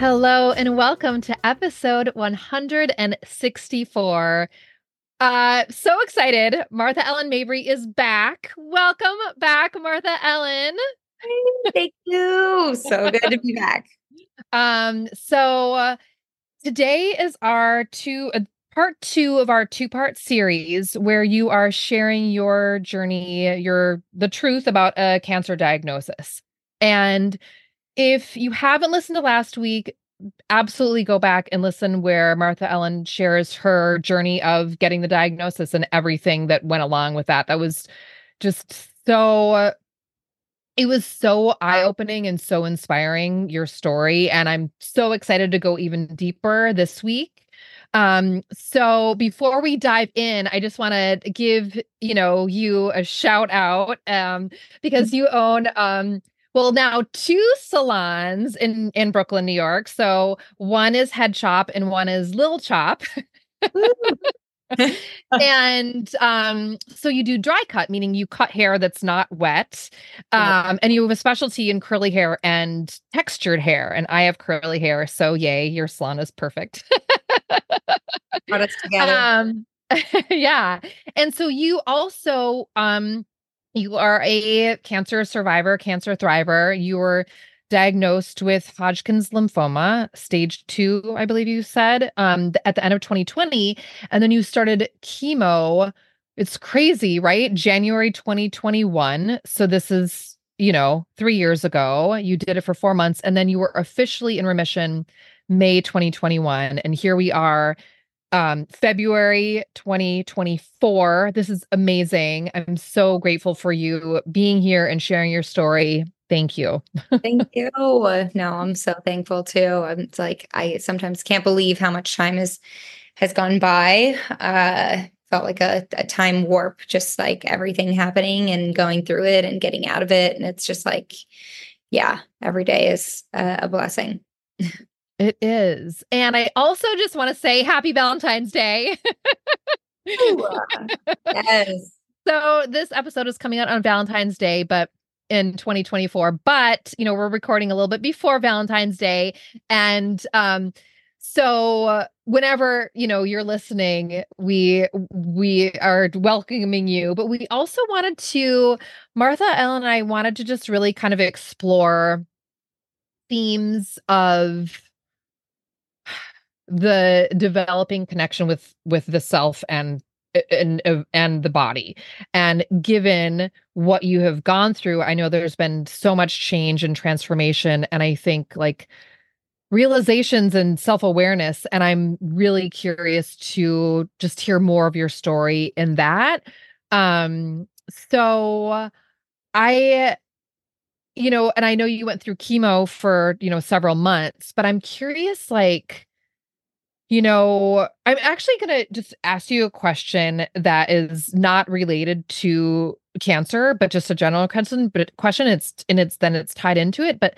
Hello and welcome to episode 164. Uh so excited. Martha Ellen Mabry is back. Welcome back Martha Ellen. Thank you. So good to be back. Um so uh, today is our two uh, part 2 of our two-part series where you are sharing your journey, your the truth about a cancer diagnosis. And if you haven't listened to last week, absolutely go back and listen where Martha Ellen shares her journey of getting the diagnosis and everything that went along with that. That was just so it was so eye-opening and so inspiring your story and I'm so excited to go even deeper this week. Um so before we dive in, I just want to give, you know, you a shout out um because you own um well, now two salons in in Brooklyn, New York. So one is Headchop and one is Lil Chop. and um, so you do dry cut, meaning you cut hair that's not wet. Um, and you have a specialty in curly hair and textured hair. And I have curly hair. So yay, your salon is perfect. Brought us together. Um, yeah. And so you also um you are a cancer survivor, cancer thriver. You were diagnosed with Hodgkin's lymphoma, stage two, I believe you said, um, at the end of 2020. And then you started chemo. It's crazy, right? January 2021. So this is, you know, three years ago. You did it for four months. And then you were officially in remission May 2021. And here we are um, February 2024. This is amazing. I'm so grateful for you being here and sharing your story. Thank you. Thank you. No, I'm so thankful too. It's like I sometimes can't believe how much time has has gone by. Uh felt like a, a time warp, just like everything happening and going through it and getting out of it. And it's just like, yeah, every day is a, a blessing. It is. And I also just want to say happy Valentine's Day. yes. So this episode is coming out on Valentine's Day, but in 2024 but you know we're recording a little bit before valentine's day and um so whenever you know you're listening we we are welcoming you but we also wanted to martha ellen and i wanted to just really kind of explore themes of the developing connection with with the self and and and the body. And given what you have gone through i know there's been so much change and transformation and i think like realizations and self-awareness and i'm really curious to just hear more of your story in that. Um so i you know and i know you went through chemo for you know several months but i'm curious like you know, I'm actually going to just ask you a question that is not related to cancer, but just a general question. But question, it's and it's then it's tied into it. But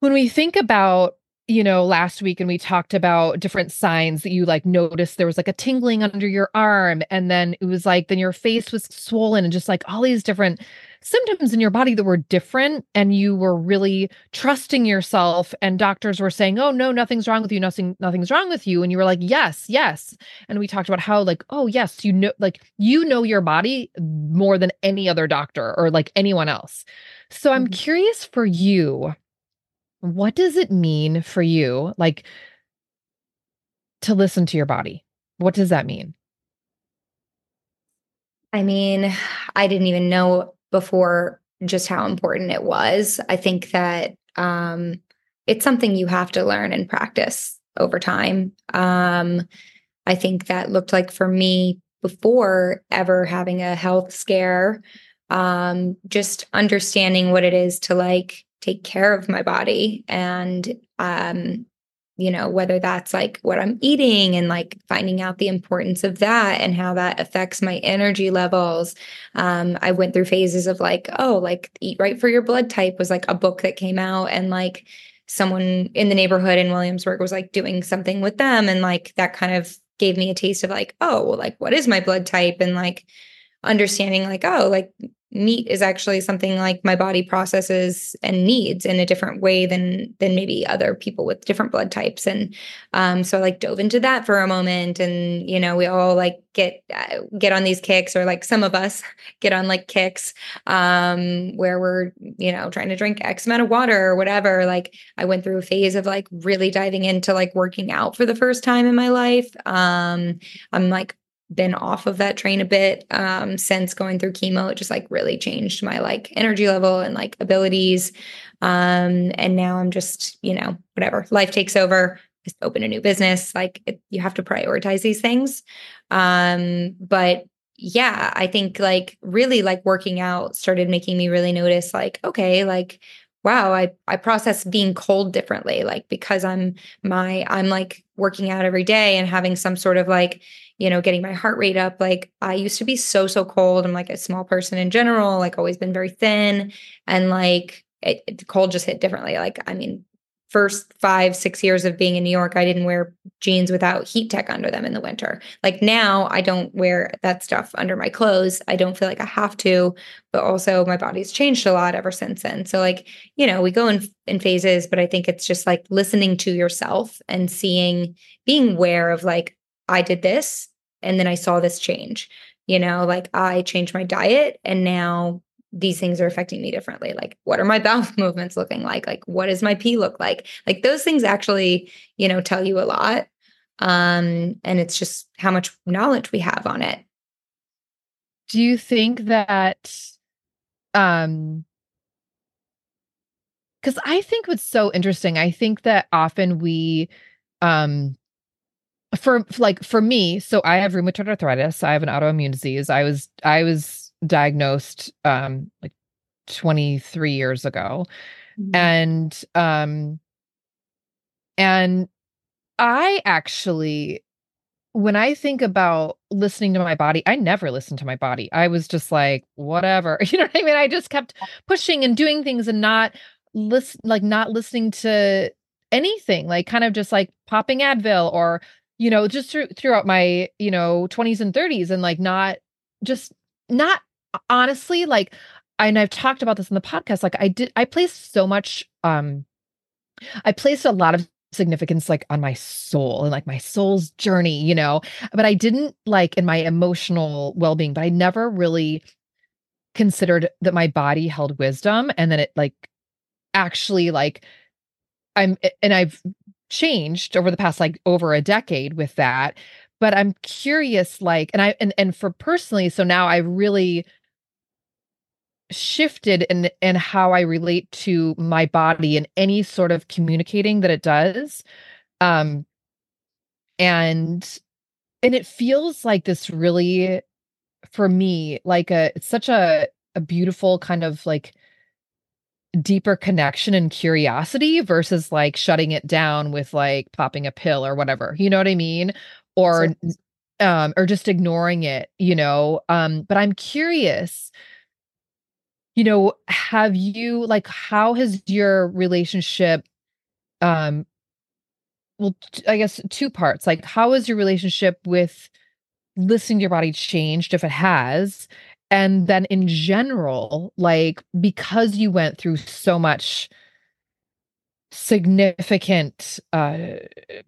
when we think about you know, last week and we talked about different signs that you like noticed there was like a tingling under your arm and then it was like then your face was swollen and just like all these different symptoms in your body that were different and you were really trusting yourself and doctors were saying oh no nothing's wrong with you. Nothing nothing's wrong with you. And you were like yes yes. And we talked about how like oh yes you know like you know your body more than any other doctor or like anyone else. So i'm mm-hmm. curious for you what does it mean for you like to listen to your body? What does that mean? I mean i didn't even know before just how important it was. I think that um it's something you have to learn and practice over time. Um i think that looked like for me before ever having a health scare um just understanding what it is to like take care of my body. And um you know, whether that's like what I'm eating and like finding out the importance of that and how that affects my energy levels. Um, I went through phases of like, oh, like Eat Right for Your Blood Type was like a book that came out and like someone in the neighborhood in Williamsburg was like doing something with them. And like that kind of gave me a taste of like, oh, well, like what is my blood type? And like understanding like, oh, like meat is actually something like my body processes and needs in a different way than than maybe other people with different blood types. And um so I like dove into that for a moment. And you know we all like get uh, get on these kicks or like some of us get on like kicks um where we're you know trying to drink x amount of water or whatever. Like I went through a phase of like really diving into like working out for the first time in my life. Um I'm like been off of that train a bit um, since going through chemo. It just like really changed my like energy level and like abilities. Um, and now I'm just, you know, whatever life takes over, just open a new business. Like it, you have to prioritize these things. Um, but yeah, I think like really like working out started making me really notice like, okay, like wow i i process being cold differently like because i'm my i'm like working out every day and having some sort of like you know, getting my heart rate up. Like I used to be so, so cold. I'm like a small person in general, like always been very thin. And like it, it, cold just hit differently. Like, I mean, first five, six years of being in New York, I didn't wear jeans without Heattech under them in the winter. Like now I don't wear that stuff under my clothes. I don't feel like I have to, but also my body's changed a lot ever since then. So like, you know, we go in in phases, but I think it's just like listening to yourself and seeing being aware of like I did this and then I saw this change. You know, like I changed my diet and now these things are affecting me differently. Like, what are my bowel movements looking like? Like, what does my pee look like? Like, those things actually, you know, tell you a lot. Um, and it's just how much knowledge we have on it. Do you think that, um, because I think what's so interesting, I think that often we, um, for like for me so i have rheumatoid arthritis i have an autoimmune disease i was i was diagnosed um like 23 years ago mm-hmm. and um and i actually when i think about listening to my body i never listened to my body. I was just like whatever. You know what i mean? I just kept pushing and doing things and not listen like not listening to anything like kind of just like popping advil or you know, just through, throughout my, you know, 20s and 30s and like not just not honestly like and I've talked about this in the podcast like I did I placed so much um I placed a lot of significance like on my soul and like my soul's journey, you know, but I didn't like in my emotional well-being, but I never really considered that my body held wisdom and then it like actually like I'm and I've changed over the past like over a decade with that but i'm curious like and i and, and for personally so now i really shifted in in how i relate to my body and any sort of communicating that it does um and and it feels like this really for me like a it's such a a beautiful kind of like deeper connection and curiosity versus like shutting it down with like popping a pill or whatever. You know what I mean? Or um or just ignoring it, you know. Um but I'm curious you know, have you like how has your relationship um well I guess two parts. Like how has your relationship with listening to your body changed if it has and then in general like because you went through so much significant uh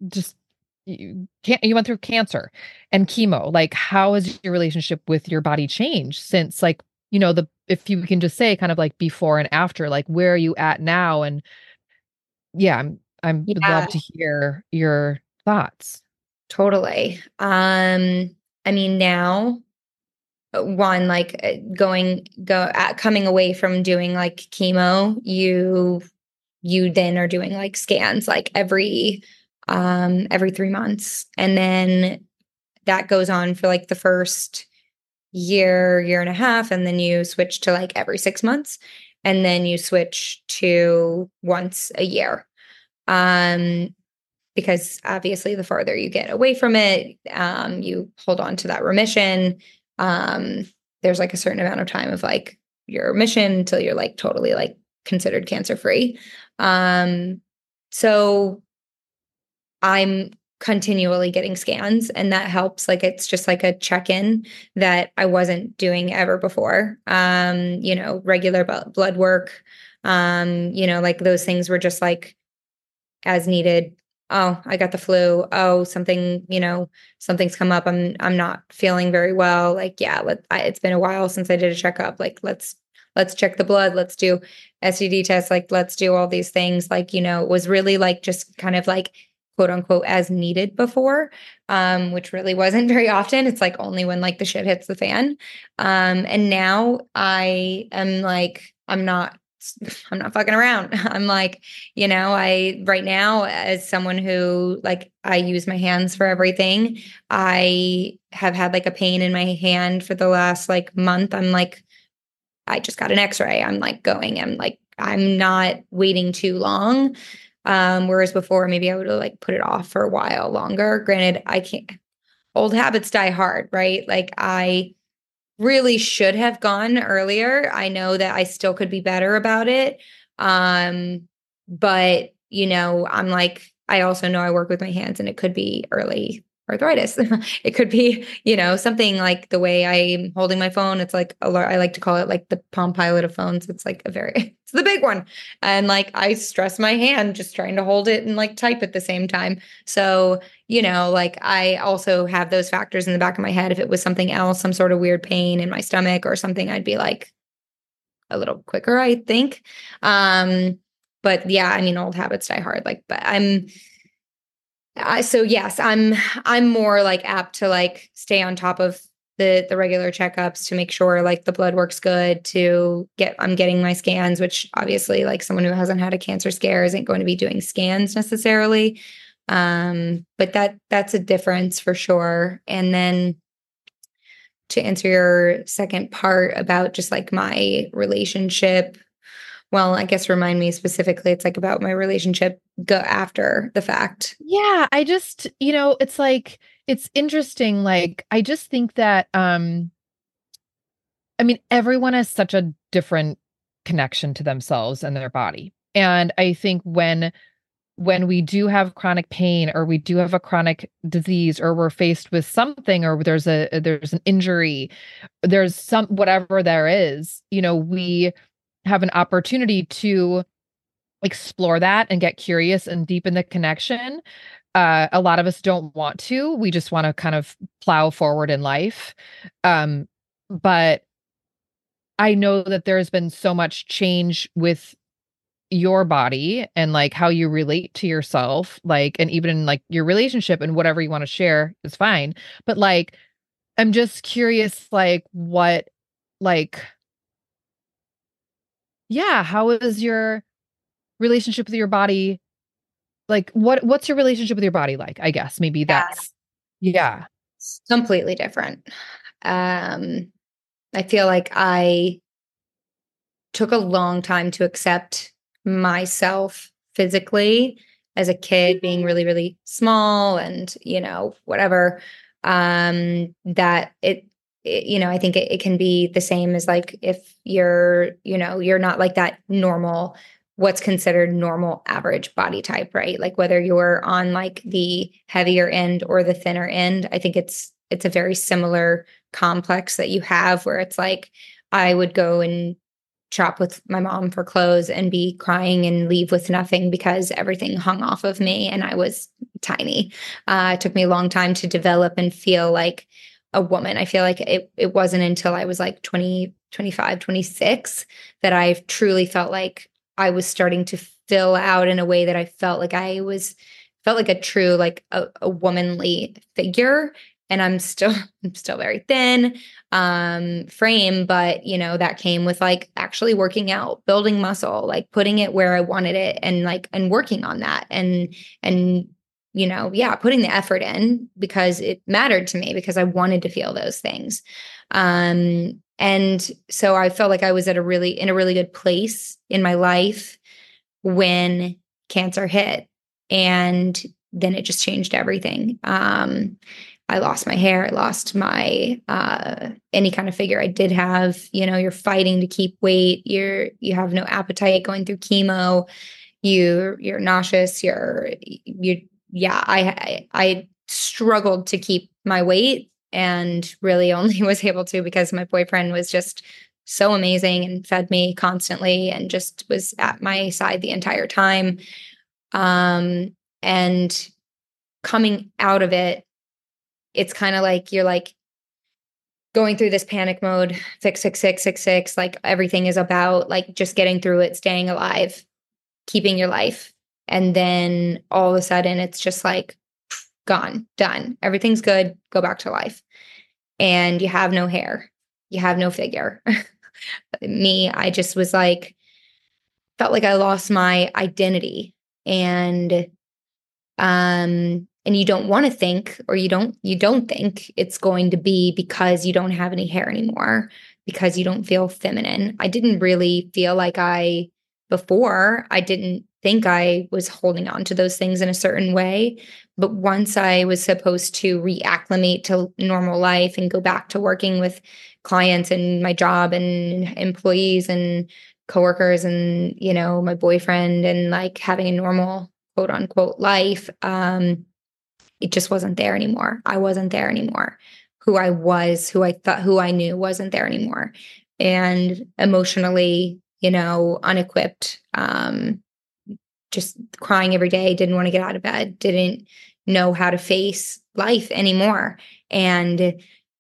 just you can't you went through cancer and chemo like how has your relationship with your body changed since like you know the if you can just say kind of like before and after like where are you at now? And yeah i'm i'm yeah. would love to hear your thoughts. Totally. Um i mean now one like uh, going go at, coming away from doing like chemo you you then are doing like scans like every um every 3 months. And then that goes on for like the first year year and a half and then you switch to like every 6 months and then you switch to once a year um because obviously the farther you get away from it, um, you hold on to that remission. Um, there's like a certain amount of time of like your remission until you're like totally like considered cancer free. Um, so I'm continually getting scans and that helps like it's just like a check-in that I wasn't doing ever before. Um, you know, regular blood work, um, you know, like those things were just like as needed. Oh, I got the flu. Oh, something, you know, something's come up. I'm I'm not feeling very well. Like, yeah, let, I, it's been a while since I did a checkup. Like, let's let's check the blood. Let's do STD tests. Like, let's do all these things. Like, you know, it was really like just kind of like quote unquote as needed before um which really wasn't very often it's like only when like the shit hits the fan um and now i am like i'm not I'm not fucking around. I'm like, you know, I right now as someone who like I use my hands for everything, I have had like a pain in my hand for the last like month. I'm like I just got an x-ray. I'm like going I'm like I'm not waiting too long. Um whereas before maybe I would have like put it off for a while longer. Granted, I can't old habits die hard, right? Like I really should have gone earlier. I know that I still could be better about it. Um, but you know, I'm like, I also know I work with my hands and it could be early arthritis. it could be, you know, something like the way I'm holding my phone. It's like a I like to call it like the Palm Pilot of phones. It's like a very, it's the big one. And like I stress my hand just trying to hold it and like type at the same time. So, you know, like I also have those factors in the back of my head. If it was something else, some sort of weird pain in my stomach or something, I'd be like a little quicker, I think. Um, but yeah, I mean, old habits die hard. Like, but I'm, uh, so yes, I'm I'm more like apt to like stay on top of the the regular checkups to make sure like the blood works good to get I'm getting my scans which obviously like someone who hasn't had a cancer scare isn't going to be doing scans necessarily. Um but that that's a difference for sure. And then to answer your second part about just like my relationship well, I guess remind me specifically, it's like about my relationship go after the fact. Yeah, I just, you know, it's like it's interesting like I just think that um I mean everyone has such a different connection to themselves and their body. And I think when when we do have chronic pain or we do have a chronic disease or we're faced with something or there's a there's an injury there's some whatever there is you know we have an opportunity to explore that and get curious and deepen the connection. Uh, a lot of us don't want to. We just want to kind of plow forward in life. Um, but I know that there's been so much change with your body and like how you relate to yourself, like, and even in like your relationship and whatever you want to share is fine. But like, I'm just curious, like, what, like, yeah how is your relationship with your body like what what's your relationship with your body like i guess maybe that's yeah. Completely different. Um i feel like i took a long time to accept myself physically as a kid being mm-hmm. really really small and you know whatever um that it, you know, I think it, it can be the same as like if you're, you know, you're not like that normal what's considered normal average body type, right? Like whether you're on like the heavier end or the thinner end, I think it's it's a very similar complex that you have where it's like I would go and shop with my mom for clothes and be crying and leave with nothing because everything hung off of me and I was tiny. Uh, it took me a long time to develop and feel like a woman. I feel like it it wasn't until I was like 20, 25, 26 that I truly felt like I was starting to fill out in a way that I felt like I was felt like a true like a, a womanly figure and I'm still I'm still very thin um frame but you know that came with like actually working out building muscle like putting it where I wanted it and like and working on that and and you know, yeah, putting the effort in because it mattered to me because I wanted to feel those things. Um, and so I felt like I was at a really in a really good place in my life when cancer hit. And then it just changed everything. Um, I lost my hair, I lost my uh, any kind of figure I did have. You know, you're fighting to keep weight. You're you have no appetite going through chemo. You you're nauseous. You're you yeah. I, I struggled to keep my weight and really only was able to because my boyfriend was just so amazing and fed me constantly and just was at my side the entire time. Um, and coming out of it, it's kind of like you're like going through this panic mode, fix, fix, fix, fix, fix. Like everything is about like just getting through it, staying alive, keeping your life. And then all of a sudden it's just like gone, done. Everything's good. Go back to life. And you have no hair, you have no figure. Me, I just was like, felt like I lost my identity. And um and you don't want to think or you don't you don't think it's going to be because you don't have any hair anymore because you don't feel feminine i didn't really feel like i before i didn't think i was holding on to those things in a certain way but once I was supposed to reacclimate to normal life and go back to working with clients and my job and employees and coworkers and, you know, my boyfriend and like having a normal quote unquote life, um, it just wasn't there anymore. I wasn't there anymore. Who I was, who I thought, who I knew wasn't there anymore. And emotionally, you know, unequipped, um, just crying every day, didn't want to get out of bed, didn't know how to face life anymore. And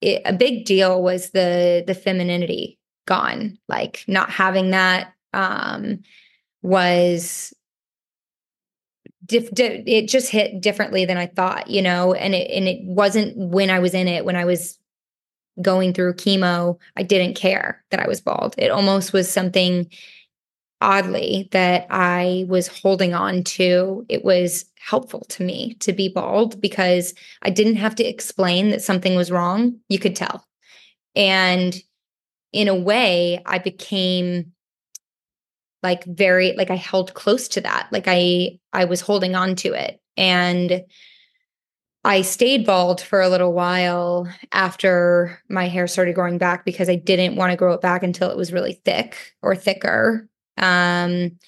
it, a big deal was the the femininity gone, like not having that um, was Diff, it just hit differently than I thought, you know, and it and it wasn't when I was in it when I was going through chemo, I didn't care that I was bald. It almost was something oddly that I was holding on to. It was helpful to me to be bald because I didn't have to explain that something was wrong. You could tell. And in a way, I became like very like I held close to that. Like I I was holding on to it. And I stayed bald for a little while after my hair started growing back because I didn't want to grow it back until it was really thick or thicker. Um,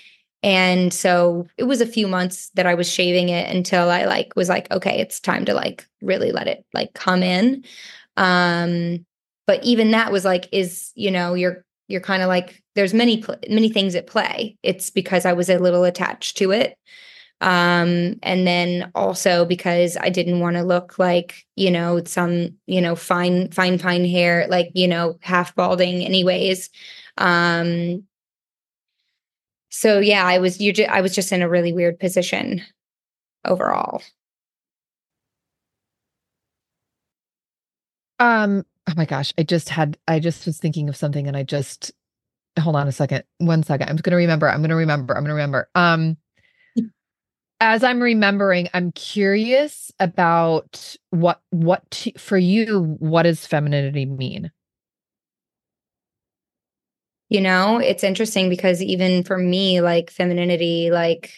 and so it was a few months that I was shaving it until I like was like, okay, it's time to like really let it like come in. Um, but even that was like, is you know, you're you're kind of like there's many many things at play. It's because I was a little attached to it. Um, and then also because I didn't want to look like, you know, some, you know, fine, fine, fine hair, like, you know, half balding anyways. Um, so yeah, I was you I was just in a really weird position overall. Um oh my gosh, I just had I just was thinking of something and I just hold on a second. One second. I'm going to remember. I'm going to remember. I'm going to remember. Um as I'm remembering, I'm curious about what what for you what does femininity mean? You know, it's interesting because even for me, like femininity, like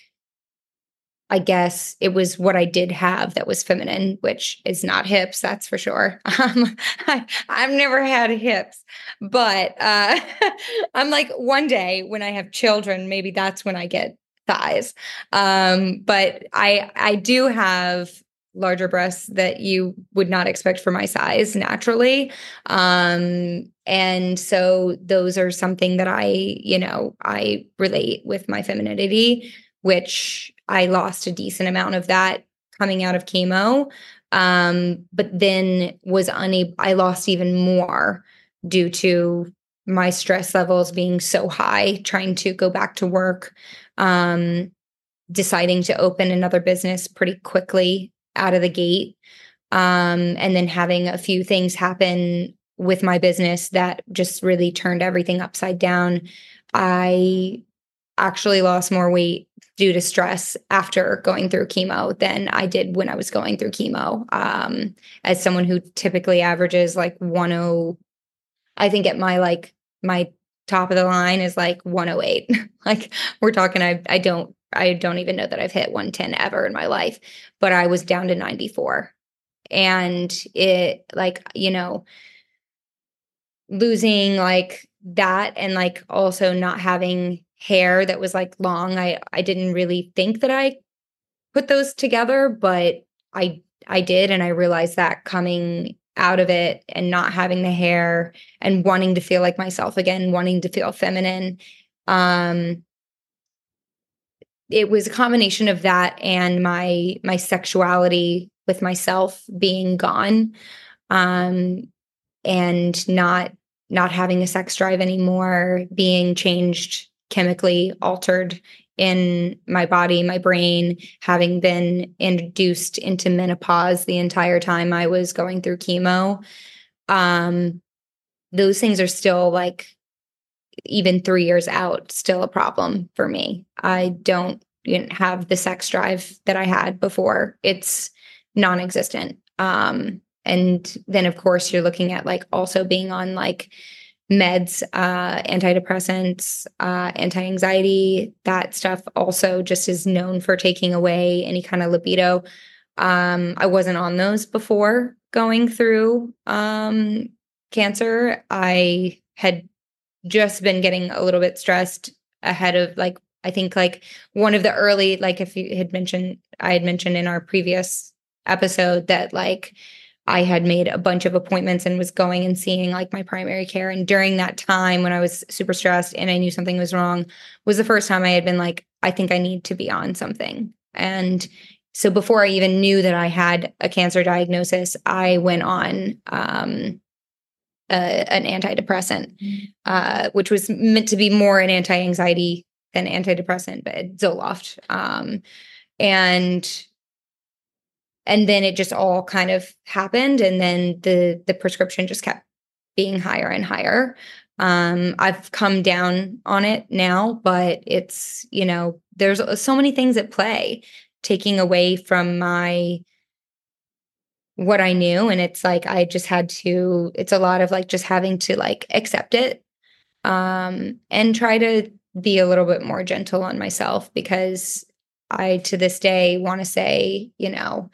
I guess it was what I did have that was feminine, which is not hips, that's for sure. Um, I, have never had hips, but uh, I'm like one day when I have children, maybe that's when I get thighs. Um, but I I do have larger breasts that you would not expect for my size naturally. Um, and so those are something that I, you know, I relate with my femininity, which I lost a decent amount of that coming out of chemo. Um, but then was unable, I lost even more due to my stress levels being so high, trying to go back to work, um, deciding to open another business pretty quickly out of the gate. Um, and then having a few things happen with my business that just really turned everything upside down. I actually lost more weight due to stress after going through chemo than I did when I was going through chemo. Um, as someone who typically averages like 10, I think at my like my top of the line is like 108. like we're talking, I I don't I don't even know that I've hit 110 ever in my life, but I was down to 94. And it, like, you know, losing like that and like also not having hair that was like long. I I didn't really think that I put those together, but I I did and I realized that coming out of it and not having the hair and wanting to feel like myself again, wanting to feel feminine. Um it was a combination of that and my my sexuality with myself being gone um and not not having a sex drive anymore being changed chemically altered in my body, my brain, having been induced into menopause the entire time I was going through chemo. Um, those things are still like, even three years out, still a problem for me. I don't have the sex drive that I had before. It's non existent. Um, and then, of course, you're looking at like also being on like, meds, uh, antidepressants, uh, anti anxiety, that stuff also just is known for taking away any kind of libido. Um, I wasn't on those before going through um, cancer. I had just been getting a little bit stressed ahead of like, I think like one of the early, like if you had mentioned, I had mentioned in our previous episode that like, I had made a bunch of appointments and was going and seeing like my primary care. And during that time when I was super stressed and I knew something was wrong, was the first time I had been like, I think I need to be on something. And so before I even knew that I had a cancer diagnosis, I went on um, uh, an antidepressant, uh, which was meant to be more an anti anxiety than antidepressant, but Zoloft. Um, and and then it just all kind of happened and then the the prescription just kept being higher and higher. Um i've come down on it now but it's you know there's so many things at play taking away from my what i knew and it's like i just had to it's a lot of like just having to like accept it um and try to be a little bit more gentle on myself because i to this day want to say you know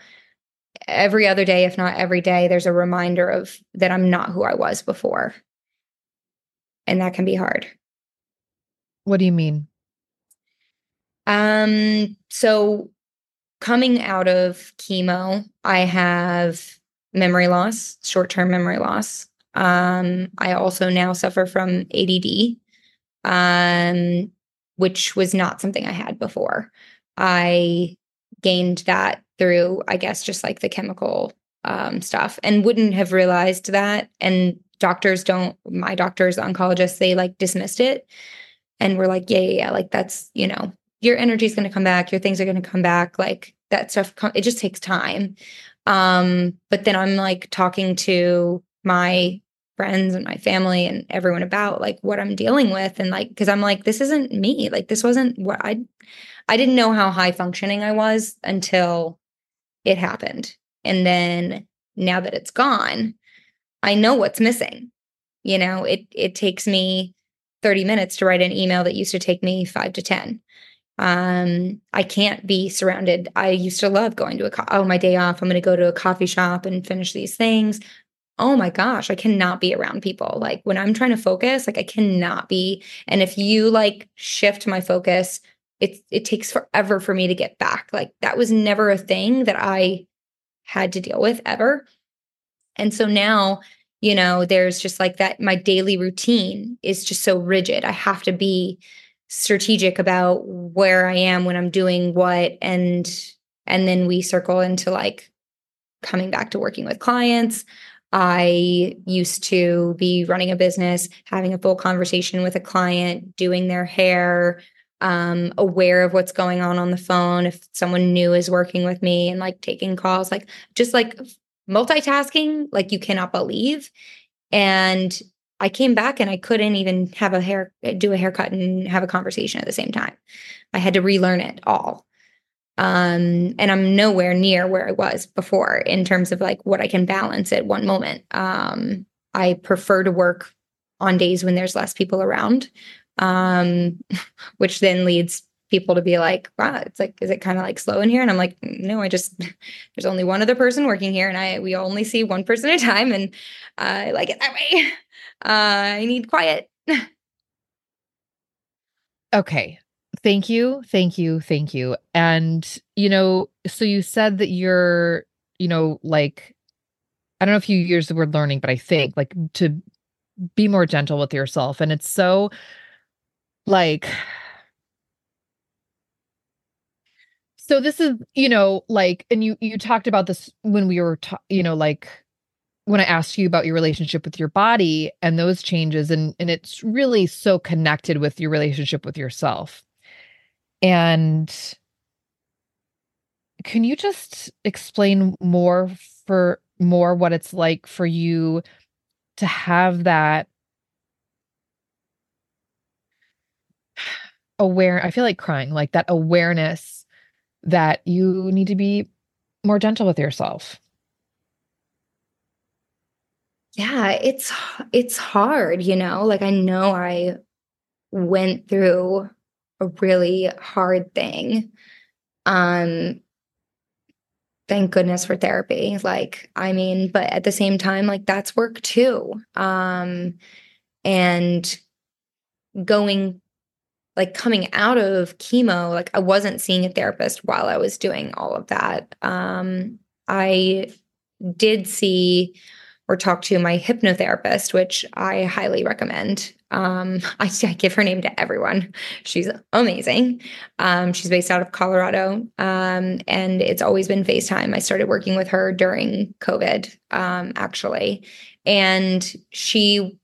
every other day, if not every day, there's a reminder of that I'm not who I was before. And that can be hard. What do you mean? Um, so coming out of chemo, I have memory loss, short-term memory loss. Um, I also now suffer from ADD, um, which was not something I had before. I gained that through, I guess, just like the chemical um, stuff and wouldn't have realized that. And doctors don't, my doctors, oncologists, they like dismissed it and we're like, yeah, yeah, yeah, like that's, you know, your energy is going to come back, your things are going to come back. Like that stuff, it just takes time. Um, but then I'm like talking to my friends and my family and everyone about like what I'm dealing with and like cuz I'm like this isn't me like this wasn't what I I didn't know how high functioning I was until it happened. And then now that it's gone, I know what's missing. You know, it it takes me 30 minutes to write an email that used to take me 5 to 10. Um, I can't be surrounded. I used to love going to a co- oh my day off, I'm going to go to a coffee shop and finish these things. Oh my gosh, I cannot be around people. Like when I'm trying to focus, like I cannot be. And if you like shift my focus it it takes forever for me to get back. Like that was never a thing that I had to deal with ever. And so now, you know, there's just like that my daily routine is just so rigid. I have to be strategic about where I am when I'm doing what and and then we circle into like coming back to working with clients. I used to be running a business, having a full conversation with a client, doing their hair, um, aware of what's going on on the phone if someone new is working with me and like taking calls like just like multitasking like you cannot believe. And i came back and i couldn't even have a hair do a haircut and have a conversation at the same time. I had to relearn it all. Um and i'm nowhere near where i was before in terms of like what i can balance at one moment. Um i prefer to work on days when there's less people around um, which then leads people to be like, wow, it's like, is it kind of like slow in here? And I'm like, no, I just, there's only one other person working here and I, we only see one person at a time and I like it that way. Uh, I need quiet. okay. Thank you. Thank you. Thank you. And, you know, so you said that you're, you know, like, I don't know if you use the word learning, but I think like to be more gentle with yourself. And it's so like, so this is you know like and you you talked about this when we were ta- you know like when i asked you about your relationship with your body and those changes and and it's really so connected with your relationship with yourself. And can you just explain more for more what it's like for you to have that aware I feel like crying like that awareness that you need to be more gentle with yourself. Yeah, it's it's hard, you know? Like I know I went through a really hard thing. Um thank goodness for therapy. Like I mean, but at the same time like that's work too. Um and going like coming out of chemo, like I wasn't seeing a therapist while I was doing all of that. Um, I did see or talk to my hypnotherapist, which I highly recommend. Um, I, I, give her name to everyone. She's amazing. Um, she's based out of Colorado, um, and it's always been FaceTime. I started working with her during COVID, um, actually, and she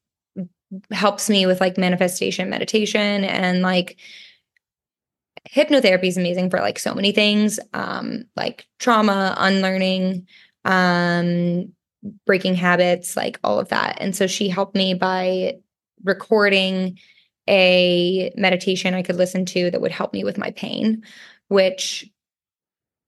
helps me with like manifestation meditation and like hypnotherapy is amazing for like so many things um like trauma unlearning um breaking habits like all of that. And so she helped me by recording a meditation i could listen to that would help me with my pain which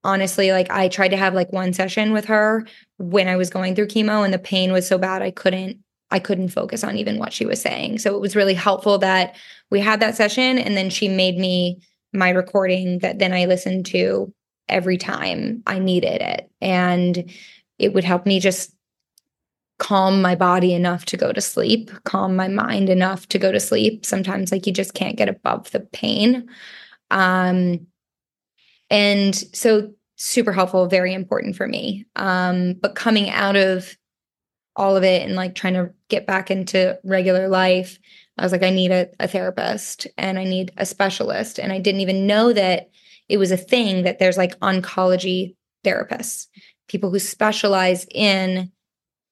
honestly like i tried to have like one session with her when i was going through chemo and the pain was so bad i couldn't I couldn't focus on even what she was saying. So it was really helpful that we had that session and then she made me my recording that then I listened to every time I needed it. And it would help me just calm my body enough to go to sleep, calm my mind enough to go to sleep. Sometimes like you just can't get above the pain. Um and so super helpful, very important for me. Um but coming out of all of it and like trying to get back into regular life, I was like, I need a, a therapist and I need a specialist. And I didn't even know that it was a thing that there's like oncology therapists, people who specialize in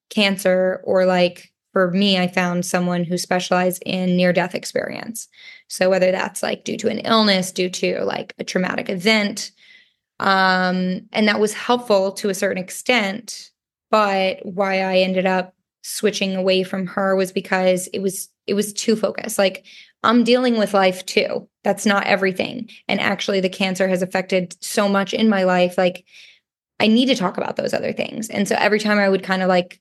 cancer or like for me, I found someone who specialized in near death experience. So whether that's like due to an illness, due to like a traumatic event, um, and that was helpful to a certain extent but why I ended up switching away from her was because it was it was too focused. Like I'm dealing with life too. That's not everything. And actually the cancer has affected so much in my life like I need to talk about those other things. And so every time I would kind of like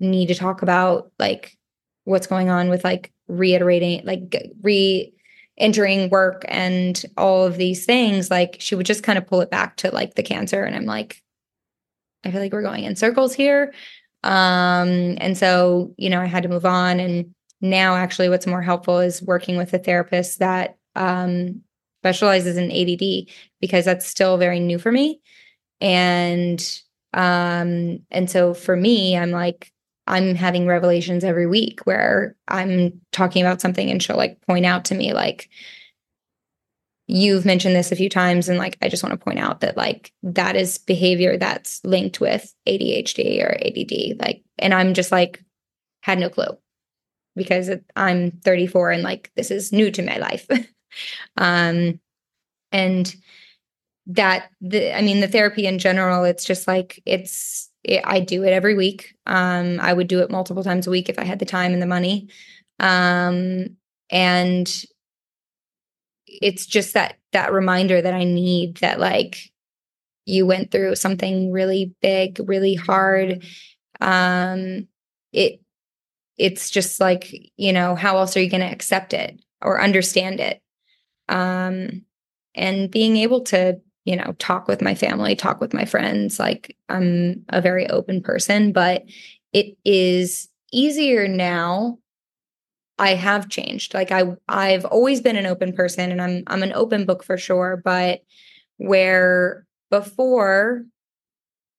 need to talk about like what's going on with like reiterating like re entering work and all of these things like she would just kind of pull it back to like the cancer and I'm like I feel like we're going in circles here. Um, and so, you know, I had to move on. And now, actually, what's more helpful is working with a therapist that um, specializes in ADD because that's still very new for me. And um, and so for me, I'm like, I'm having revelations every week where I'm talking about something and she'll like point out to me like, you've mentioned this a few times and like i just want to point out that like that is behavior that's linked with adhd or add like and i'm just like had no clue because i'm 34 and like this is new to my life. Um and that the i mean the therapy in general it's just like it's it, i do it every week. Um i would do it multiple times a week if i had the time and the money. Um and it's just that that reminder that I need that like you went through something really big, really hard. Um it it's just like, you know, how else are you going to accept it or understand it? Um and being able to you know talk with my family talk with my friends like i'm a very open person but it is easier now i have changed like i i've always been an open person and i'm i'm an open book for sure but where before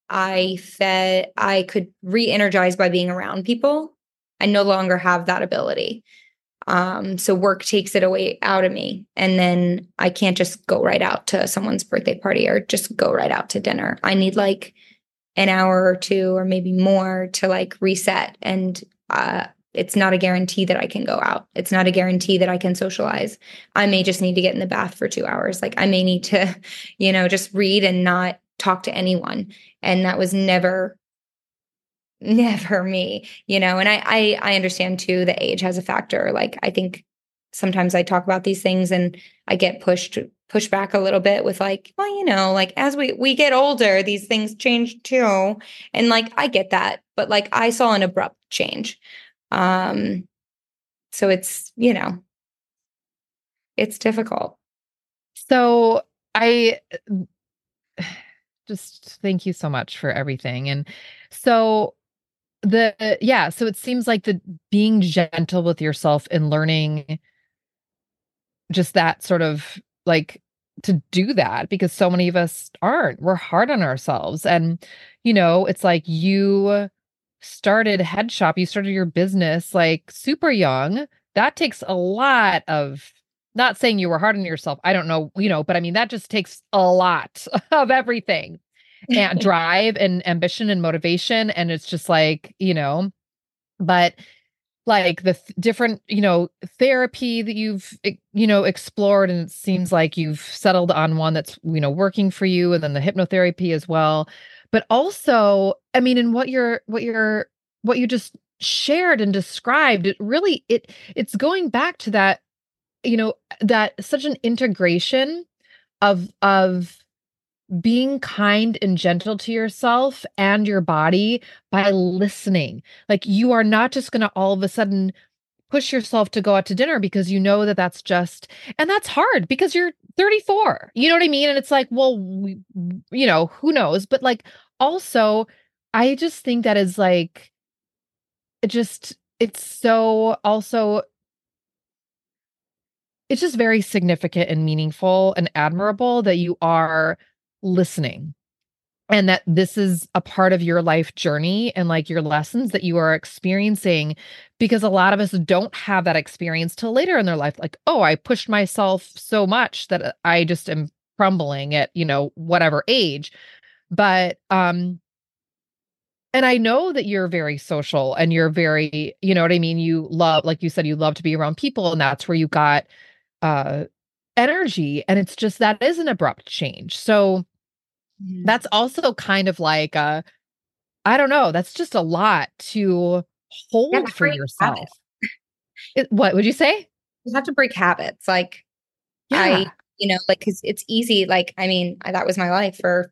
i fed i could re-energize by being around people i no longer have that ability um, so work takes it away out of me. And then I can't just go right out to someone's birthday party or just go right out to dinner. I need like an hour or two or maybe more to like reset. And uh, it's not a guarantee that I can go out. It's not a guarantee that I can socialize. I may just need to get in the bath for two hours. Like I may need to, you know, just read and not talk to anyone. And that was never never me you know and I, I i understand too the age has a factor like i think sometimes i talk about these things and i get pushed pushed back a little bit with like well you know like as we we get older these things change too and like i get that but like i saw an abrupt change um so it's you know it's difficult. So i just thank you so much for everything and so the yeah so it seems like the being gentle with yourself and learning just that sort of like to do that because so many of us aren't. We're hard on ourselves and you know it's like you started Headchop you started your business like super young that takes a lot of not saying you were hard on yourself i don't know you know but i mean that just takes a lot of everything and drive and ambition and motivation and it's just like you know but like the th- different you know therapy that you've you know explored and it seems like you've settled on one that's you know working for you and then the hypnotherapy as well but also i mean in what you're what you're what you just shared and described it really it it's going back to that you know that such an integration of of being kind and gentle to yourself and your body by listening. Like you are not just going to all of a sudden push yourself to go out to dinner because you know that that's just and that's hard because you're 34. You know what I mean? And it's like, well, we, you know, who knows? But like also I just think that is like it just it's so also it's just very significant and meaningful and admirable that you are listening and that this is a part of your life journey and like your lessons that you are experiencing because a lot of us don't have that experience till later in their life like oh i pushed myself so much that i just am crumbling at you know whatever age. But um and i know that you're very social and you're very you know what i mean? You love like you said you love to be around people and that's where you got uh energy and it's just that is an abrupt change. So mm-hmm. that's also kind of like uh i don't know that's just a lot to hold for yourself it, what would you say you have to break habits like yeah. i you know like because it's easy like i mean that was my life for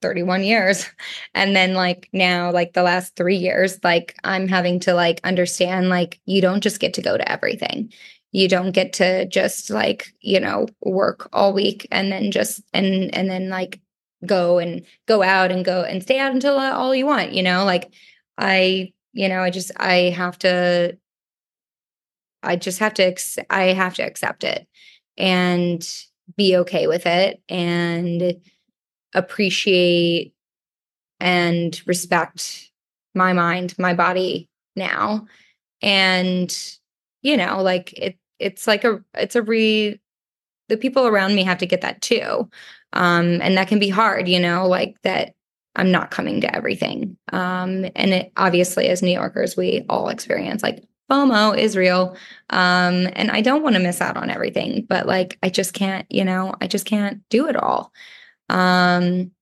31 years and then like now like the last 3 years like i'm having to like understand like you don't just get to go to everything you don't get to just like you know work all week and then just and and then like go and go out and go and stay out until uh, all you want you know? Like i you know i just i have to i just have to i have to accept it and be okay with it and appreciate and respect my mind my body now. And you know like it it's like a it's a re the people around me have to get that too um and that can be hard you know like that i'm not coming to everything um and it obviously as new yorkers we all experience like FOMO is real. Um, and I don't want to miss out on everything, but like I just can't, you know, I just can't do it all. Um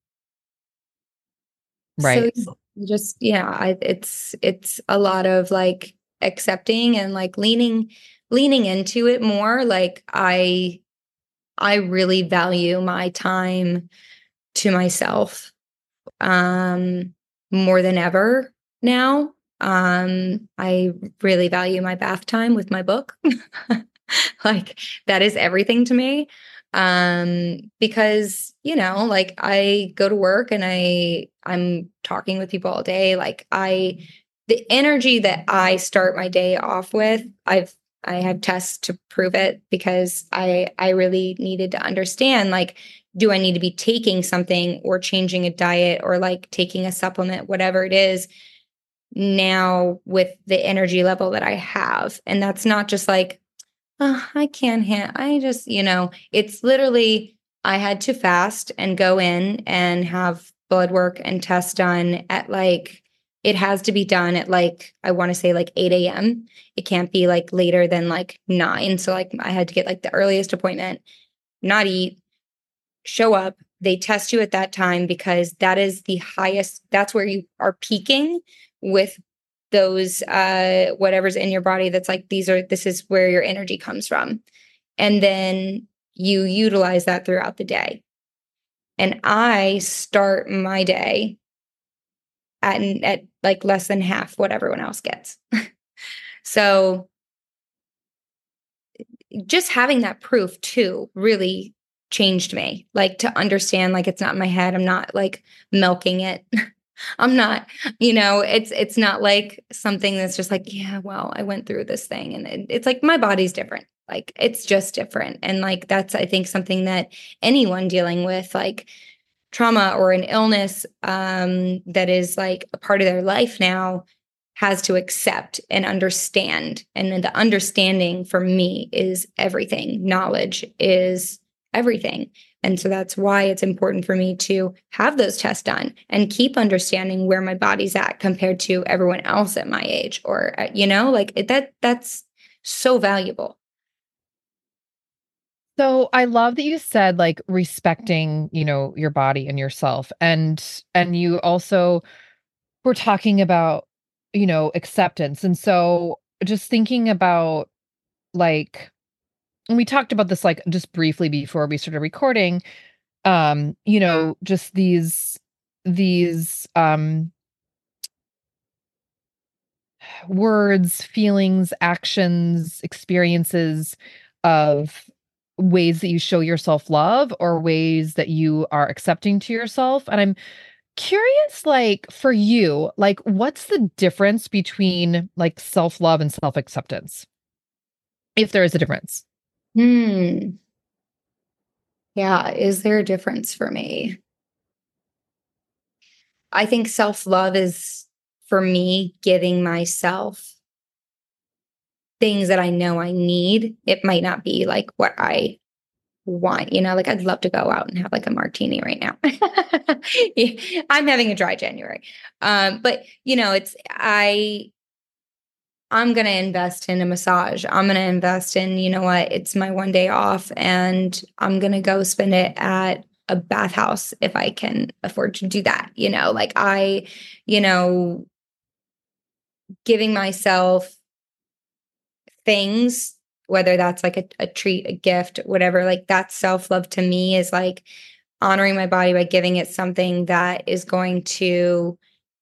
right. So just yeah, I, it's it's a lot of like accepting and like leaning leaning into it more like i i really value my time to myself um more than ever now. Um i really value my bath time with my book. Like that is everything to me. Um because you know like i go to work and i i'm talking with people all day. Like i the energy that i start my day off with i've i had tests to prove it because i i really needed to understand like do i need to be taking something or changing a diet or like taking a supplement whatever it is now with the energy level that i have? And that's not just like oh, I can't hand I just, you know, it's literally I had to fast and go in and have blood work and tests done at like it has to be done at like I want to say like 8 a.m. It can't be like later than like nine. So like I had to get like the earliest appointment, not eat, show up. They test you at that time because that is the highest, that's where you are peaking with those uh whatever's in your body that's like these are this is where your energy comes from and then you utilize that throughout the day and i start my day at at like less than half what everyone else gets so just having that proof too really changed me like to understand like it's not in my head i'm not like milking it I'm not, you know, it's it's not like something that's just like, yeah, well, I went through this thing and it, it's like my body's different. Like it's just different. And like that's I think something that anyone dealing with like trauma or an illness um that is like a part of their life now has to accept and understand. And the understanding for me is everything. Knowledge is everything. And so that's why it's important for me to have those tests done and keep understanding where my body's at compared to everyone else at my age or uh, you know, like that that's so valuable. So I love that you said like respecting, you know, your body and yourself and and you also were talking about, you know, acceptance. And so just thinking about like and we talked about this like just briefly before we started recording um you know just these these um words feelings actions experiences of ways that you show yourself love or ways that you are accepting to yourself and i'm curious like for you like what's the difference between like self-love and self-acceptance if there is a difference Hmm. Yeah. Is there a difference for me? I think self love is for me giving myself things that I know I need. It might not be like what I want, you know, like I'd love to go out and have like a martini right now. I'm having a dry January. Um, but you know, it's I I'm going to invest in a massage. I'm going to invest in, you know what, it's my one day off and I'm going to go spend it at a bathhouse if I can afford to do that. You know, like I, you know, giving myself things, whether that's like a, a treat, a gift, whatever, like that self love to me is like honoring my body by giving it something that is going to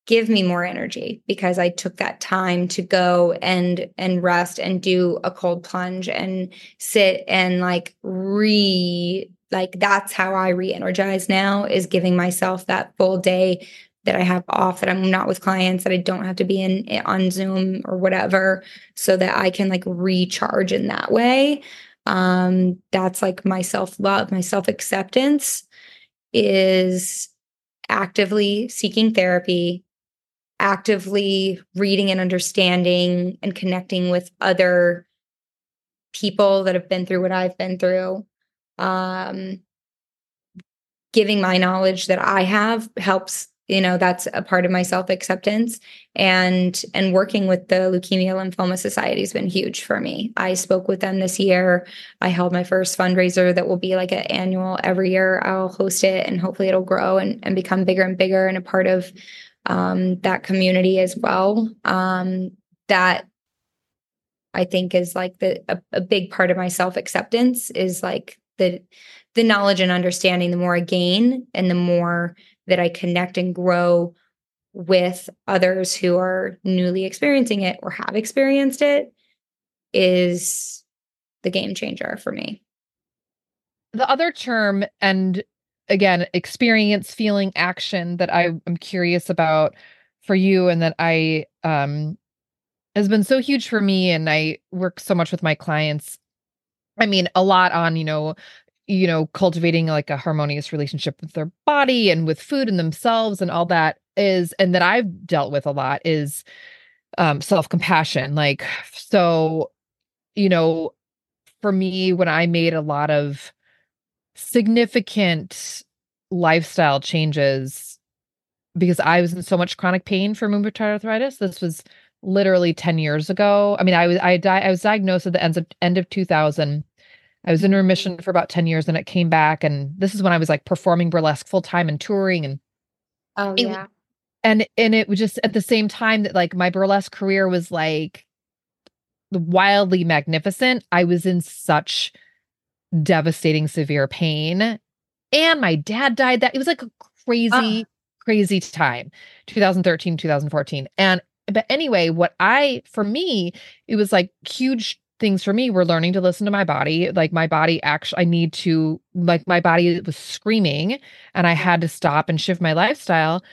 give me more energy because I took that time to go and and rest and do a cold plunge and sit and like re like that's how I re-energize now is giving myself that full day that I have off that I'm not with clients that I don't have to be in eh, on Zoom or whatever so that I can like recharge in that way um that's like my self-love my self-acceptance is actively seeking therapy actively reading and understanding and connecting with other people that have been through what I've been through. Um, giving my knowledge that I have helps you know that's a part of my self acceptance and and working with the leukemia lymphoma society has been huge for me i spoke with them this year i held my first fundraiser that will be like an annual every year i'll host it and hopefully it'll grow and, and become bigger and bigger and a part of um, that community as well. Um, that I think is like the a, a big part of my self acceptance is like the the knowledge and understanding. The more I gain, and the more that I connect and grow with others who are newly experiencing it or have experienced it, is the game changer for me. the other term and again experience feeling action that i am curious about for you and that i um has been so huge for me and i work so much with my clients i mean a lot on you know you know cultivating like a harmonious relationship with their body and with food and themselves and all that is and that i've dealt with a lot is um self-compassion like so you know for me when i made a lot of significant lifestyle changes because I was in so much chronic pain from rheumatoid arthritis. This was literally 10 years ago. I mean, I was I di- I was diagnosed at the end of end of 2000. I was in remission for about 10 years and it came back and this is when I was like performing burlesque full time and touring and Oh it, yeah. And and it was just at the same time that like my burlesque career was like wildly magnificent. I was in such devastating severe pain and my dad died that it was like a crazy uh. crazy time 2013 2014 and but anyway what i for me it was like huge things for me were learning to listen to my body. Like my body actually i need to like my body was screaming and i had to stop and shift my lifestyle.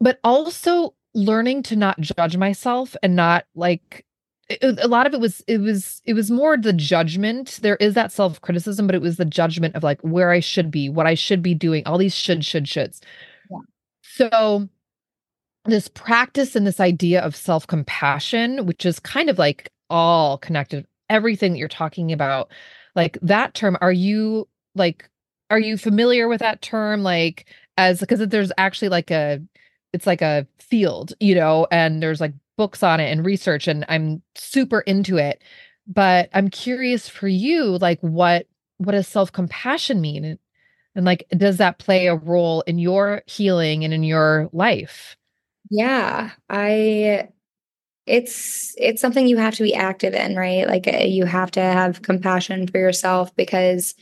But also learning to not judge myself and not like it, a lot of it was it was it was more the judgment. There is that self-criticism but it was the judgment of like where i should be what i should be doing all these should should shoulds. Yeah. so this practice and this idea of self-compassion which is kind of like all connected everything that you're talking about like that term are you like are you familiar with that term like as because there's actually like a it's like a field you know and there's like books on it and research and I'm super into it. But I'm curious for you, like what what does self-compassion mean? And, and like does that play a role in your healing and in your life? Yeah, I it's it's something you have to be active in, right? Like uh, you have to have compassion for yourself because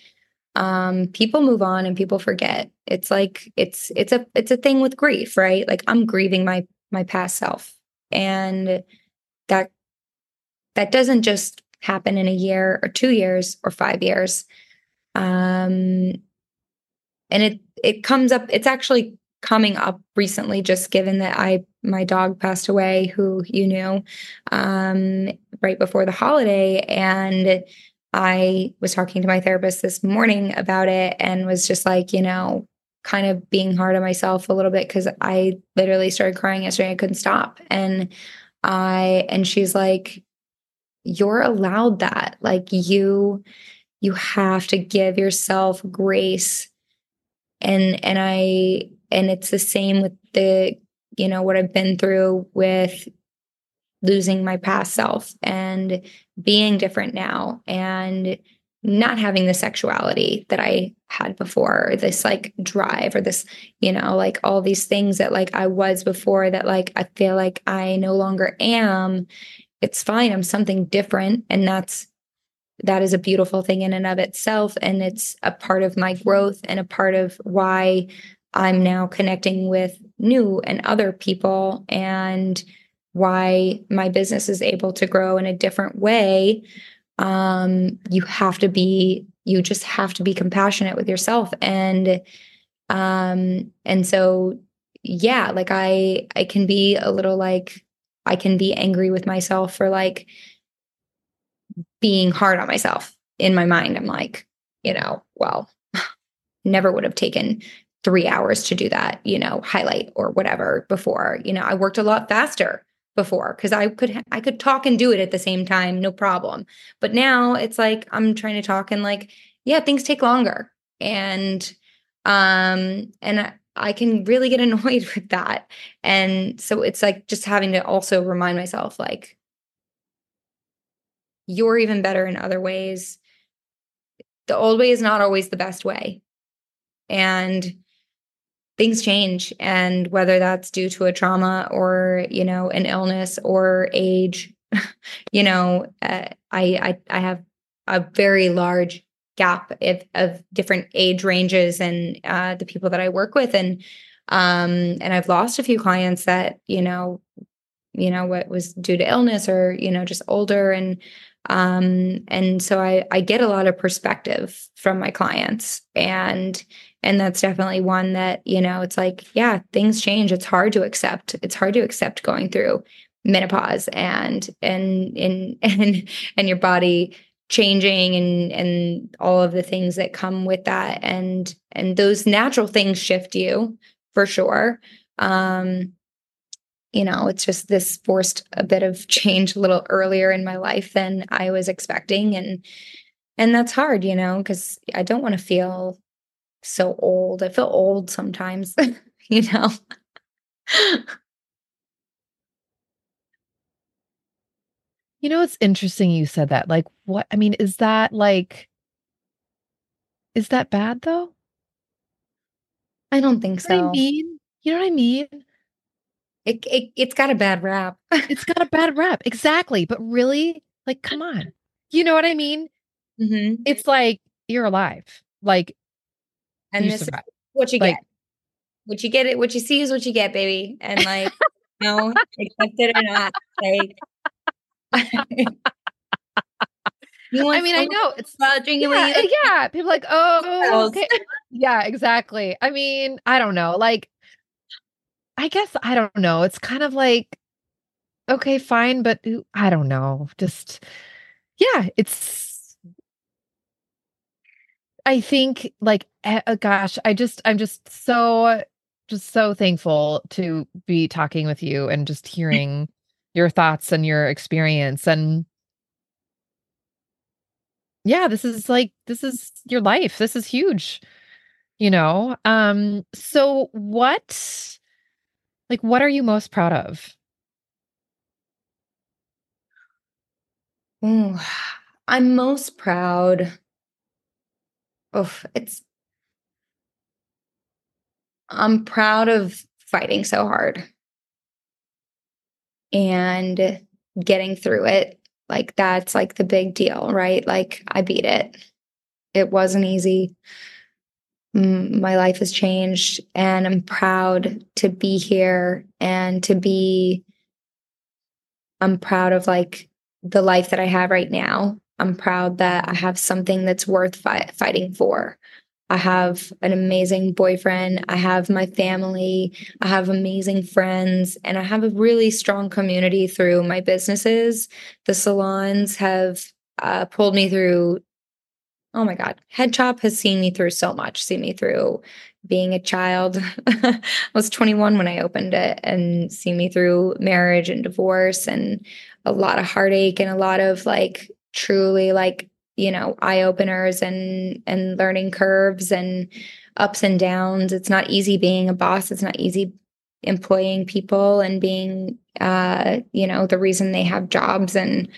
um people move on and people forget. It's like it's it's a it's a thing with grief, right? Like I'm grieving my my past self and that that doesn't just happen in a year or two years or five years um and it it comes up it's actually coming up recently just given that i my dog passed away who you knew um right before the holiday and i was talking to my therapist this morning about it and was just like you know kind of being hard on myself a little bit because I literally started crying yesterday. I couldn't stop. And I, and she's like, you're allowed that. Like you, you have to give yourself grace. And, and I, and it's the same with the, you know, what I've been through with losing my past self and being different now and not having the sexuality that I had before, this like drive or this, you know, like all these things that like I was before that like I feel like I no longer am. It's fine. I'm something different. And that's, that is a beautiful thing in and of itself. And it's a part of my growth and a part of why I'm now connecting with new and other people and why my business is able to grow in a different way. Um, you have to be you just have to be compassionate with yourself. And um and so yeah like i i can be a little like i can be angry with myself for like being hard on myself in my mind. I'm like you know well never would have taken three hours to do that you know highlight or whatever before you know i worked a lot faster before because I could I could talk and do it at the same time, no problem. But now it's like I'm trying to talk and like, yeah, things take longer. And um and I, I can really get annoyed with that. And so it's like just having to also remind myself like you're even better in other ways. The old way is not always the best way. And things change and whether that's due to a trauma or you know an illness or age you know uh, I, I i have a very large gap of, of different age ranges and uh, the people that i work with. And um and i've lost a few clients that you know you know what was due to illness or you know just older. And Um, and so I, I get a lot of perspective from my clients. And and that's definitely one that you know it's like yeah things change. It's hard to accept it's hard to accept going through menopause and and and and and your body changing and and all of the things that come with that. And and those natural things shift you for sure. Um you know it's just this forced a bit of change a little earlier in my life than i was expecting. And and that's hard you know because i don't want to feel so old i feel old sometimes you know You know, it's interesting you said that. Like, what I mean, is that like, is that bad though? I don't think You know so. I mean? You know what I mean? It, it it's got a bad rap. It's got a bad rap, Exactly. But really, like, come on. You know what I mean? hmm It's like you're alive. Like And you this is what you Like, get. What you get it. What you see is what you get, baby. And like, you know, accept it or not. Like, I mean, I know it's yeah, yeah. People like, oh, okay. Yeah, exactly. I mean, I don't know. Like, I guess I don't know. It's kind of like, okay, fine, but I don't know. Just, yeah, it's, I think, like, eh, uh, gosh, I just, I'm just so, just so thankful to be talking with you and just hearing your thoughts and your experience. And yeah, this is like, this is your life. This is huge, you know? Um, so what, like, what are you most proud of? Ooh, I'm most proud of it's I'm proud of fighting so hard and getting through it. Like that's like the big deal, right? Like I beat it. It wasn't easy. My life has changed and I'm proud to be here and to be I'm proud of like the life that I have right now. I'm proud that I have something that's worth fi- fighting for. I have an amazing boyfriend. I have my family. I have amazing friends. And I have a really strong community through my businesses. The salons have uh, pulled me through. Oh my God. Headchop has seen me through so much, seen me through being a child. I was 21 when I opened it and seen me through marriage and divorce and a lot of heartache and a lot of like truly like you know eye openers and and learning curves and ups and downs. It's not easy being a boss. It's not easy employing people and being uh you know the reason they have jobs and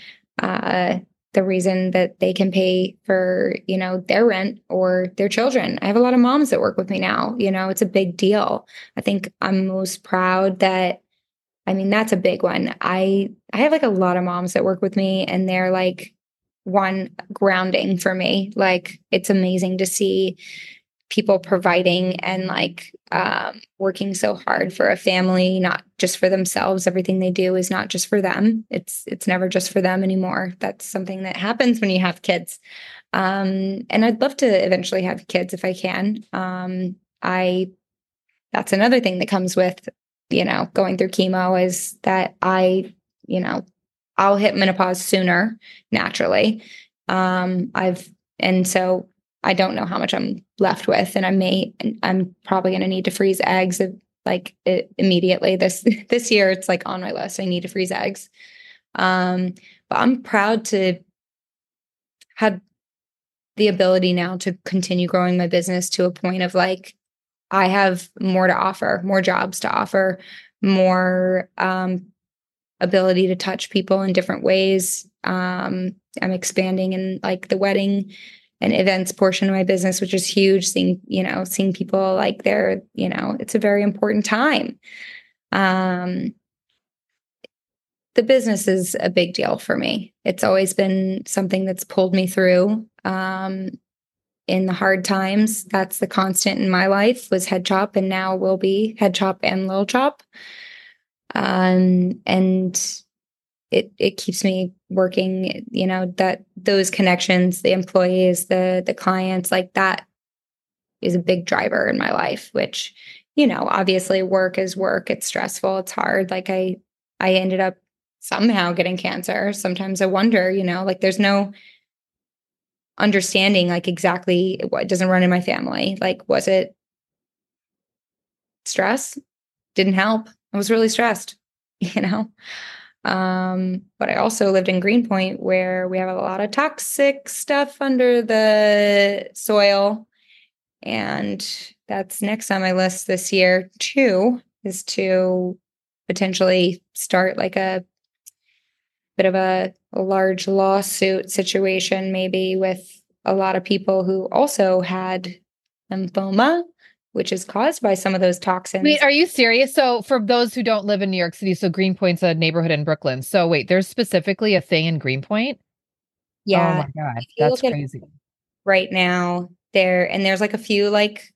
uh the reason that they can pay for you know their rent or their children. I have a lot of moms that work with me now. You know it's a big deal. I think i'm most proud that i mean that's a big one. I i have like a lot of moms that work with me and they're like one grounding for me. Like it's amazing to see people providing and like um, working so hard for a family not just for themselves. Everything they do is not just for them. It's it's never just for them anymore. That's something that happens when you have kids. Um, and i'd love to eventually have kids if i can. Um, i that's another thing that comes with you know going through chemo is that i you know i'll hit menopause sooner naturally um, i've and so I don't know how much I'm left with, and I may I'm probably going to need to freeze eggs like it, immediately this this year. It's like on my list. I need to freeze eggs, um, but I'm proud to have the ability now to continue growing my business to a point of like I have more to offer, more jobs to offer, more um, ability to touch people in different ways. Um, I'm expanding in like the wedding and events portion of my business, which is huge. Seeing, you know, seeing people like they're, you know, it's a very important time. Um, the business is a big deal for me. It's always been something that's pulled me through. Um, in the hard times, that's the constant in my life was Headchop and now will be Headchop and Lil' Chop. Um, and it it keeps me working you know that those connections the employees the the clients like that is a big driver in my life which you know obviously work is work. It's stressful. It's hard. Like i i ended up somehow getting cancer. Sometimes i wonder you know like there's no understanding like exactly what doesn't run in my family. Like was it stress? Didn't help i was really stressed you know um, but I also lived in Greenpoint where we have a lot of toxic stuff under the soil. And that's next on my list this year, too, is to potentially start like a bit of a, a large lawsuit situation, maybe with a lot of people who also had lymphoma which is caused by some of those toxins. Wait, are you serious? So, for those who don't live in New York City, so Greenpoint's a neighborhood in Brooklyn. So, wait, there's specifically a thing in Greenpoint? Oh yeah. Oh my God. That's crazy. Right now, there, and there's like a few like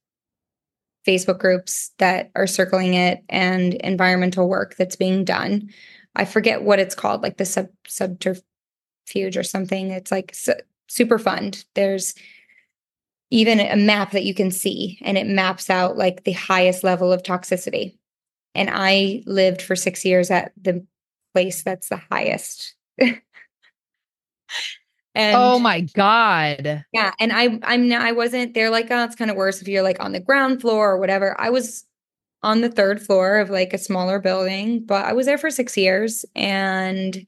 Facebook groups that are circling it and environmental work that's being done. I forget what it's called, like the sub subterfuge or something. It's like su- super fund. There's even a map that you can see and it maps out like the highest level of toxicity. And I lived for six years at the place that's the highest. and oh my god yeah and i i'm not i wasn't they're like oh it's kind of worse if you're like on the ground floor or whatever i was on the third floor of like a smaller building but i was there for six years and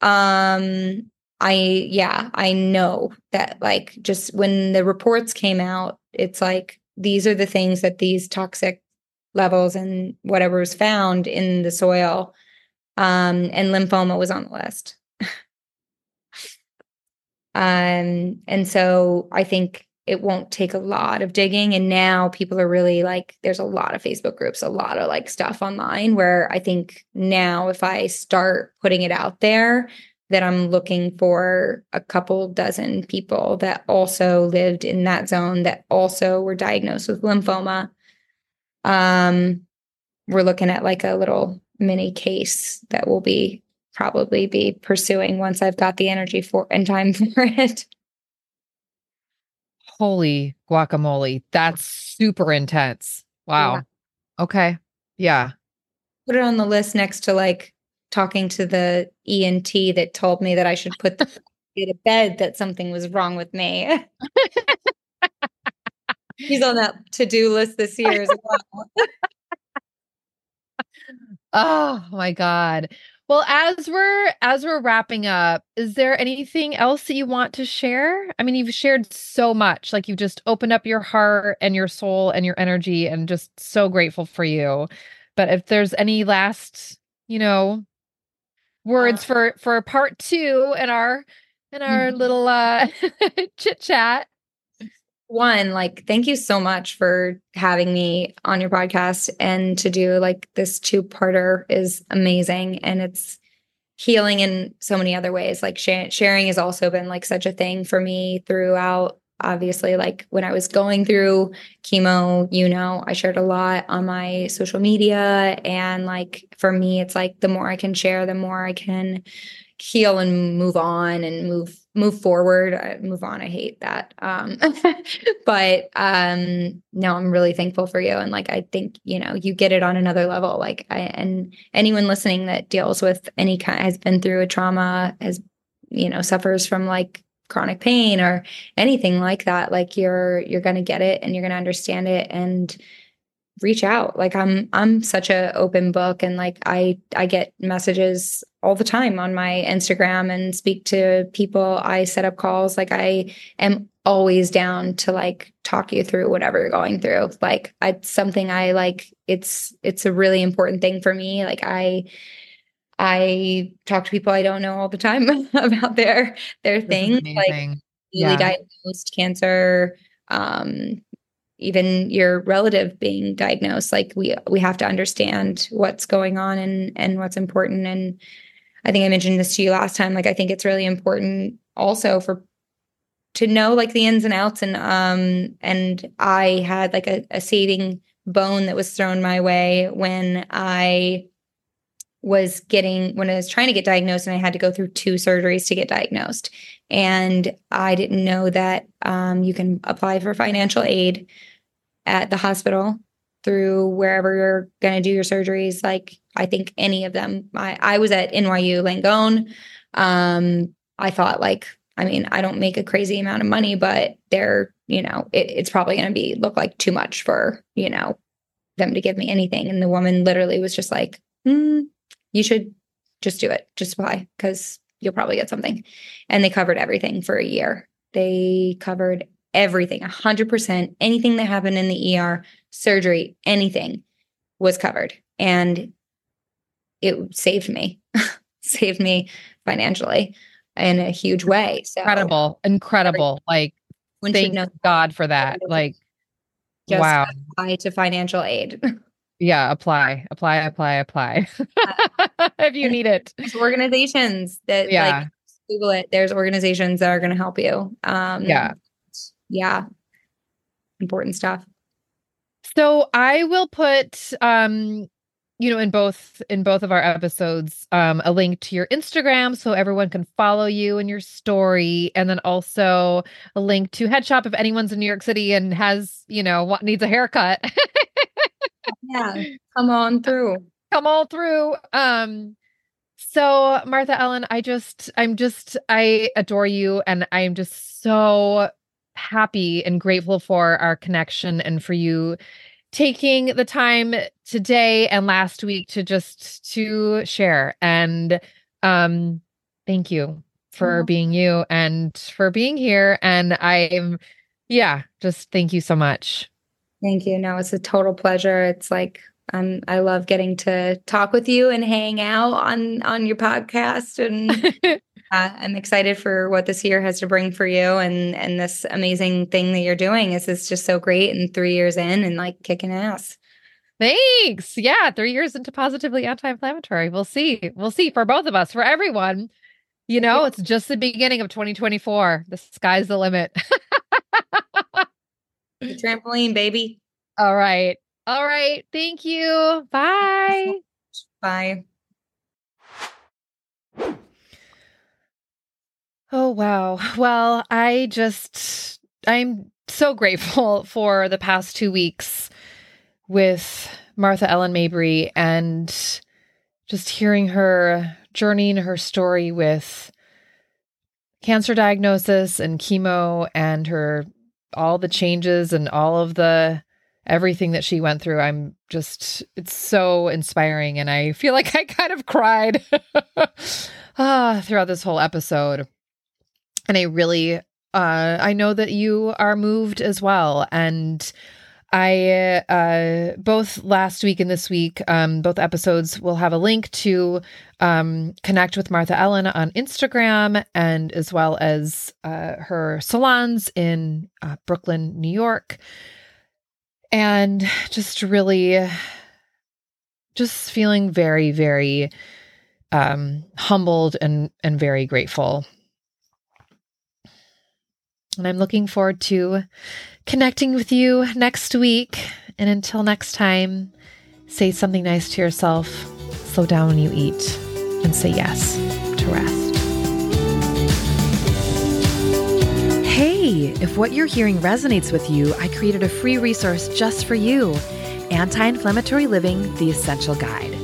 um I, yeah, I know that like just when the reports came out, it's like these are the things that these toxic levels and whatever was found in the soil. Um, and lymphoma was on the list. um, and so I think it won't take a lot of digging. And now people are really like, there's a lot of Facebook groups, a lot of like stuff online where I think now if I start putting it out there, that I'm looking for a couple dozen people that also lived in that zone that also were diagnosed with lymphoma. Um, we're looking at like a little mini case that will be probably be pursuing once I've got the energy for and time for it. Holy guacamole. That's super intense. Wow. Yeah. Okay. Yeah. Put it on the list next to like talking to the ENT that told me that I should put the to bed that something was wrong with me. He's on that to-do list this year as well. oh my god. Well, as we're as we're wrapping up, is there anything else that you want to share? I mean, you've shared so much. Like you've just opened up your heart and your soul and your energy and just so grateful for you. But if there's any last, you know, words uh, for for part two in our in our mm-hmm. little uh chit chat one like thank you so much for having me on your podcast and to do like this two parter is amazing and it's healing in so many other ways like sh- sharing has also been like such a thing for me throughout obviously like when i was going through chemo you know i shared a lot on my social media and like for me it's like the more i can share the more i can heal and move on and move move forward. I move on i hate that um but um no i'm really thankful for you and like i think you know you get it on another level like I, and anyone listening that deals with any kind has been through a trauma has you know suffers from like chronic pain or anything like that like you're you're going to get it and you're going to understand it and reach out. Like i'm i'm such a open book and like i i get messages all the time on my instagram and speak to people. I set up calls. Like i am always down to like talk you through whatever you're going through. Like it's something i like it's it's a really important thing for me. Like i I talk to people I don't know all the time about their their thing, like newly yeah. diagnosed cancer, um, even your relative being diagnosed. Like we we have to understand what's going on and and what's important. And I think I mentioned this to you last time. Like I think it's really important also for to know like the ins and outs. And um and I had like a, a saving bone that was thrown my way when I was getting when I was trying to get diagnosed, and I had to go through two surgeries to get diagnosed. And I didn't know that um, you can apply for financial aid at the hospital through wherever you're going to do your surgeries. Like I think any of them. I, I was at NYU Langone. Um, I thought like, I mean, I don't make a crazy amount of money, but they're, you know, it, it's probably going to be look like too much for, you know, them to give me anything. And the woman literally was just like, mm, you should just do it, just apply because you'll probably get something. And they covered everything for a year. They covered everything, 100%, anything that happened in the ER, surgery, anything was covered. And it saved me, saved me financially in a huge way. So incredible, incredible. Like, thank God for that. Like, wow. Apply to financial aid. Yeah, apply, apply, apply, apply. if you need it. There's organizations that yeah. like Google it. There's organizations that are going to help you. Um, yeah, yeah, important stuff. So I will put um you know in both in both of our episodes um a link to your Instagram so everyone can follow you and your story and then also a link to Headchop if anyone's in New York City and has you know what needs a haircut yeah come on through come on through um so Martha Ellen I just I'm just I adore you and I'm just so happy and grateful for our connection and for you taking the time today and last week to just to share and um thank you for oh. being you and for being here and i'm yeah just thank you so much thank you no it's a total pleasure it's like um, I love getting to talk with you and hang out on on your podcast and Uh, I'm excited for what this year has to bring for you and and this amazing thing that you're doing. This is just so great and three years in and like kicking ass. Thanks. Yeah, three years into positively anti-inflammatory. We'll see. We'll see for both of us, for everyone. You know, it's just the beginning of 2024. The sky's the limit. the trampoline, baby. All right. All right. Thank you. Bye. Bye. Oh, wow. Well, I just, I'm so grateful for the past two weeks with Martha Ellen Mabry and just hearing her journey and her story with cancer diagnosis and chemo and her all the changes and all of the everything that she went through. I'm just, it's so inspiring. And I feel like I kind of cried ah, throughout this whole episode and I really uh, I know that you are moved as well. And I uh, both last week and this week, um, both episodes will have a link to um, connect with Martha Ellen on Instagram and as well as uh, her salons in uh, Brooklyn, New York. And just really, just feeling very, very um, humbled and and very grateful and I'm looking forward to connecting with you next week. And until next time, say something nice to yourself, slow down when you eat, and say yes to rest. Hey, if what you're hearing resonates with you, I created a free resource just for you Anti Inflammatory Living The Essential Guide.